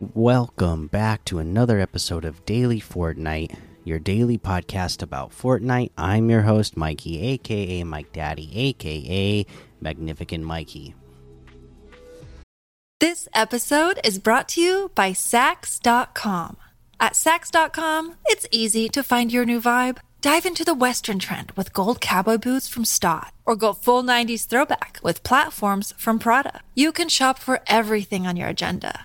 Welcome back to another episode of Daily Fortnite, your daily podcast about Fortnite. I'm your host, Mikey, aka Mike Daddy, aka Magnificent Mikey. This episode is brought to you by Saks.com. At Saks.com, it's easy to find your new vibe. Dive into the Western trend with gold cowboy boots from Staud, or go full 90s throwback with platforms from Prada. You can shop for everything on your agenda,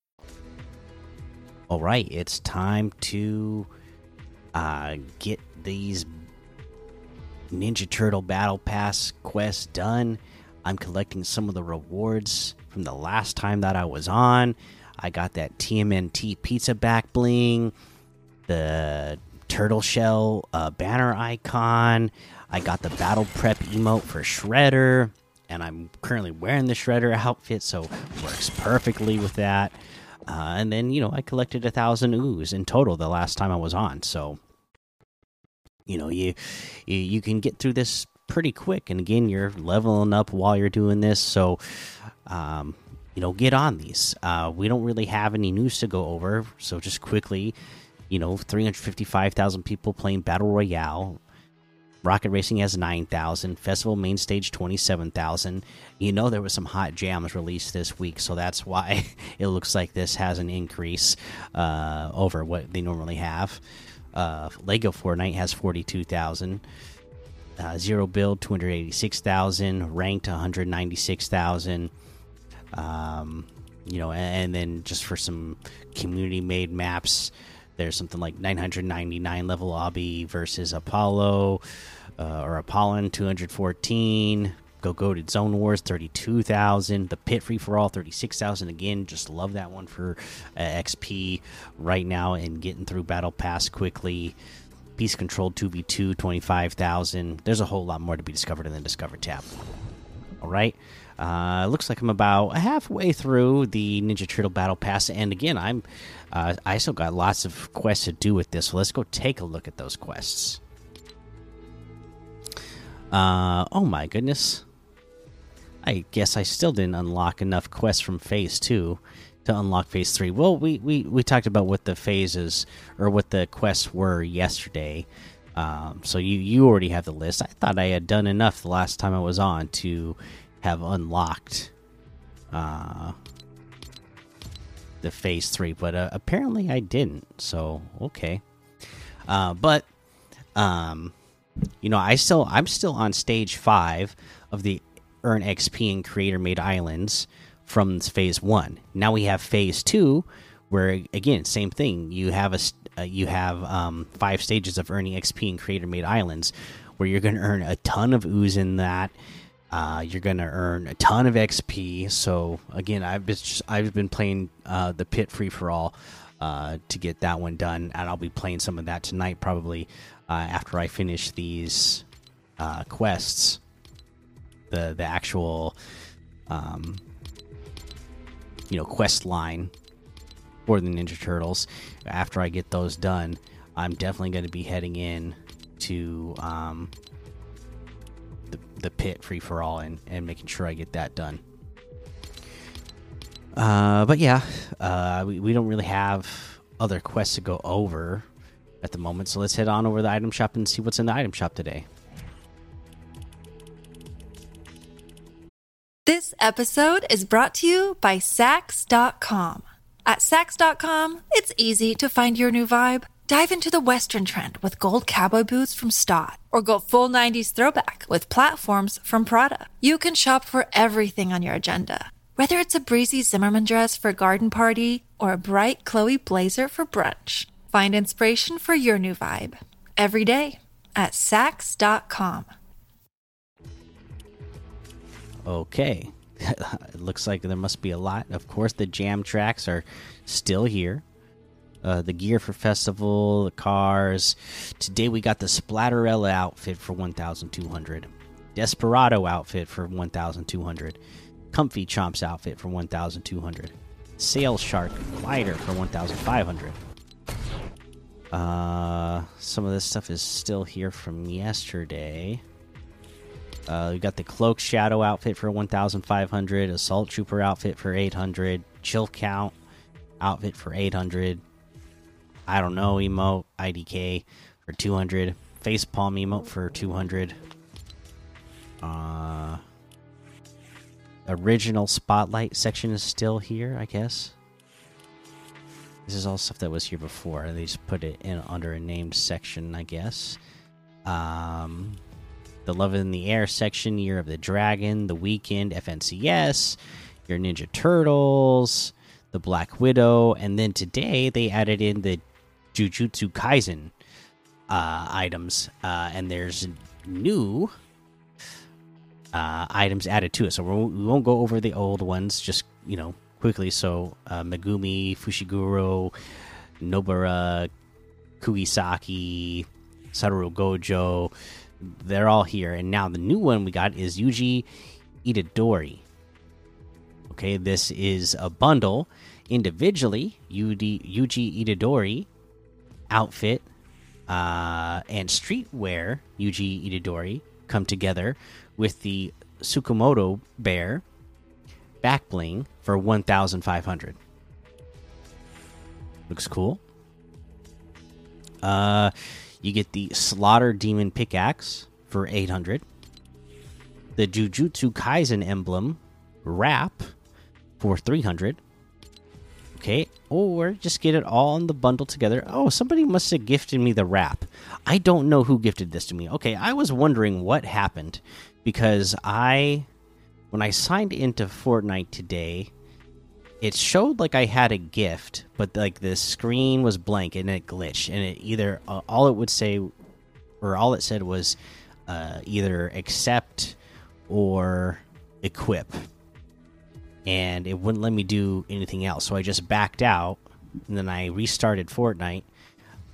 All right, it's time to uh, get these Ninja Turtle Battle Pass quests done. I'm collecting some of the rewards from the last time that I was on. I got that TMNT pizza back bling, the turtle shell uh, banner icon. I got the battle prep emote for Shredder, and I'm currently wearing the Shredder outfit, so works perfectly with that. Uh, and then you know I collected a thousand ooze in total the last time I was on. So you know you you, can get through this pretty quick. And again, you're leveling up while you're doing this. So um, you know get on these. Uh, we don't really have any news to go over. So just quickly, you know, 355,000 people playing battle royale. Rocket Racing has 9,000. Festival Main Stage 27,000. You know, there was some hot jams released this week, so that's why it looks like this has an increase uh, over what they normally have. Uh, Lego Fortnite has 42,000. Uh, Zero Build 286,000. Ranked 196,000. Um, you know, and, and then just for some community made maps, there's something like 999 level obby versus Apollo uh, or Apollon 214. Go Goated Zone Wars 32,000. The Pit Free for All 36,000. Again, just love that one for uh, XP right now and getting through Battle Pass quickly. Piece Control 2v2 25,000. There's a whole lot more to be discovered in the Discover tab. All right. Uh, looks like I'm about halfway through the Ninja Turtle Battle Pass, and again, I'm uh, I still got lots of quests to do with this. So let's go take a look at those quests. Uh, oh my goodness! I guess I still didn't unlock enough quests from Phase Two to unlock Phase Three. Well, we we we talked about what the phases or what the quests were yesterday. Um, so you you already have the list. I thought I had done enough the last time I was on to have unlocked uh, the phase three, but uh, apparently I didn't. So okay, uh, but um, you know, I still I'm still on stage five of the earn XP and creator made islands from phase one. Now we have phase two, where again same thing. You have a uh, you have um, five stages of earning XP and creator made islands, where you're going to earn a ton of ooze in that uh, you're gonna earn a ton of XP. So again, I've been just, I've been playing uh, the pit free for all uh, to get that one done, and I'll be playing some of that tonight probably uh, after I finish these uh, quests. The the actual um, you know quest line for the Ninja Turtles. After I get those done, I'm definitely going to be heading in to um, the, pit free for all and, and making sure I get that done. Uh, but yeah, uh, we, we don't really have other quests to go over at the moment, so let's head on over to the item shop and see what's in the item shop today. This episode is brought to you by Saks.com. At Saks.com, it's easy to find your new vibe. Dive into the Western trend with gold cowboy boots from Staud, or go full 90s throwback with platforms from Prada. You can shop for everything on your agenda, whether it's a breezy Zimmermann dress for a garden party or a bright Chloe blazer for brunch. Find inspiration for your new vibe every day at Saks.com. Okay. it looks like there must be a lot. Of course, the jam tracks are still here. Uh, the gear for festival, the cars. Today we got the Splatterella outfit for 1,200. Desperado outfit for 1,200. Comfy Chomps outfit for 1,200. Sail Shark glider for 1,500. Uh, some of this stuff is still here from yesterday. Uh, we got the Cloak Shadow outfit for 1,500, Assault Trooper outfit for 800, Chill Count outfit for 800. I don't know emote IDK for 200, Facepalm emote for 200. Uh, original Spotlight section is still here, I guess. This is all stuff that was here before. They just put it in under a named section, I guess. Um, the Love in the Air section, Year of the Dragon, The Weeknd, FNCS, your Ninja Turtles, the Black Widow, and then today they added in the Jujutsu Kaisen uh, items, uh, and there's new uh, items added to it. So we won't go over the old ones, just you know quickly. So uh, Megumi, Fushiguro, Nobara, Kugisaki, Satoru Gojo, they're all here. And now the new one we got is Yuji Itadori. Okay, this is a bundle individually. Yuji, Yuji Itadori outfit uh, and streetwear Yuji Itadori come together with the Tsukamoto bear back bling for 1500 looks cool. Uh you get the slaughter demon pickaxe for 800 the jujutsu kaisen emblem wrap for 300 okay or just get it all in the bundle together. Oh somebody must have gifted me the wrap. I don't know who gifted this to me. Okay i was wondering what happened because i when I signed into Fortnite today, it showed like I had a gift, but like the screen was blank and it glitched, and it either uh, all it would say, or all it said was uh, either accept or equip, and it wouldn't let me do anything else. So I just backed out, and then I restarted Fortnite.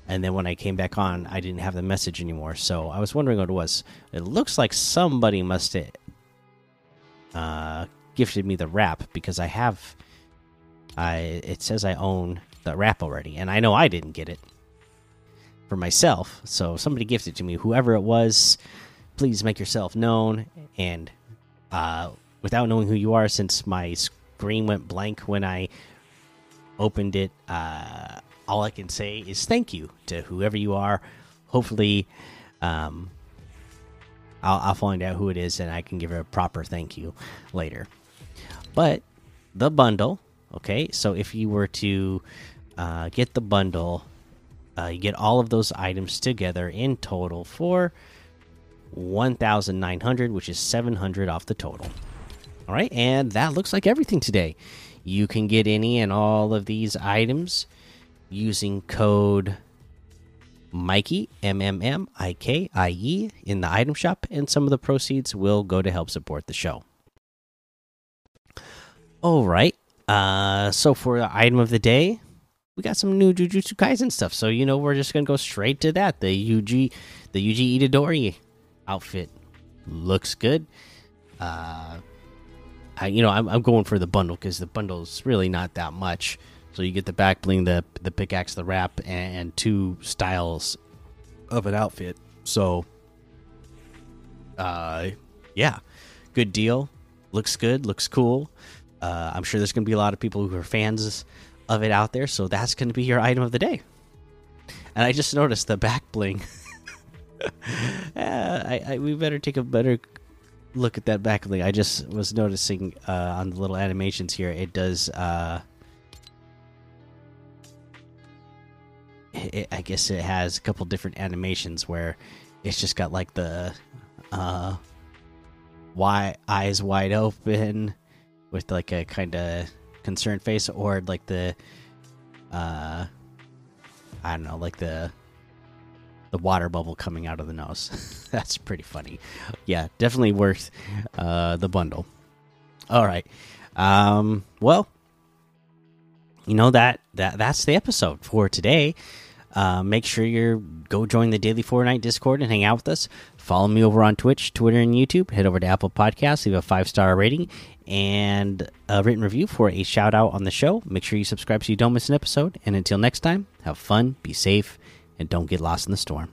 And then when I came back on, I didn't have the message anymore. So I was wondering what it was. It looks like somebody must have uh, gifted me the wrap because I have. I it says I own the wrap already, and I know I didn't get it for myself. So somebody gifted it to me. Whoever it was, please make yourself known. And uh, without knowing who you are, since my screen went blank when I opened it, uh, all I can say is thank you to whoever you are. Hopefully, um, I'll, I'll find out who it is and I can give a proper thank you later. But the bundle, okay, so if you were to uh, get the bundle, uh, you get all of those items together in total for 1,900, which is 700 off the total. All right, and that looks like everything today. You can get any and all of these items using code Mikey M M M I K I E in the item shop, and some of the proceeds will go to help support the show. All right. Uh, so for the item of the day, we got some new Jujutsu Kaisen stuff. So you know we're just gonna go straight to that. The Yuji, the Yuji Itadori outfit looks good. Uh, I you know I'm I'm going for the bundle because the bundle's really not that much. So you get the back bling, the the pickaxe, the wrap, and two styles of an outfit. So, uh, yeah, good deal. Looks good. Looks cool. Uh, I'm sure there's going to be a lot of people who are fans of it out there. So that's going to be your item of the day. And I just noticed the back bling. uh, I, I, we better take a better look at that back bling. I just was noticing uh, on the little animations here. It does. Uh, it, I guess it has a couple different animations where it's just got like the uh wide eyes wide open with like a kind of concerned face or like the uh I don't know, like the the water bubble coming out of the nose. That's pretty funny. Yeah, definitely worth uh, the bundle. All right. Um, well, you know that that that's the episode for today. Uh, make sure you go join the daily Fortnite Discord and hang out with us. Follow me over on Twitch, Twitter, and YouTube. Head over to Apple Podcasts, leave a five star rating and a written review for a shout out on the show. Make sure you subscribe so you don't miss an episode. And until next time, have fun, be safe, and don't get lost in the storm.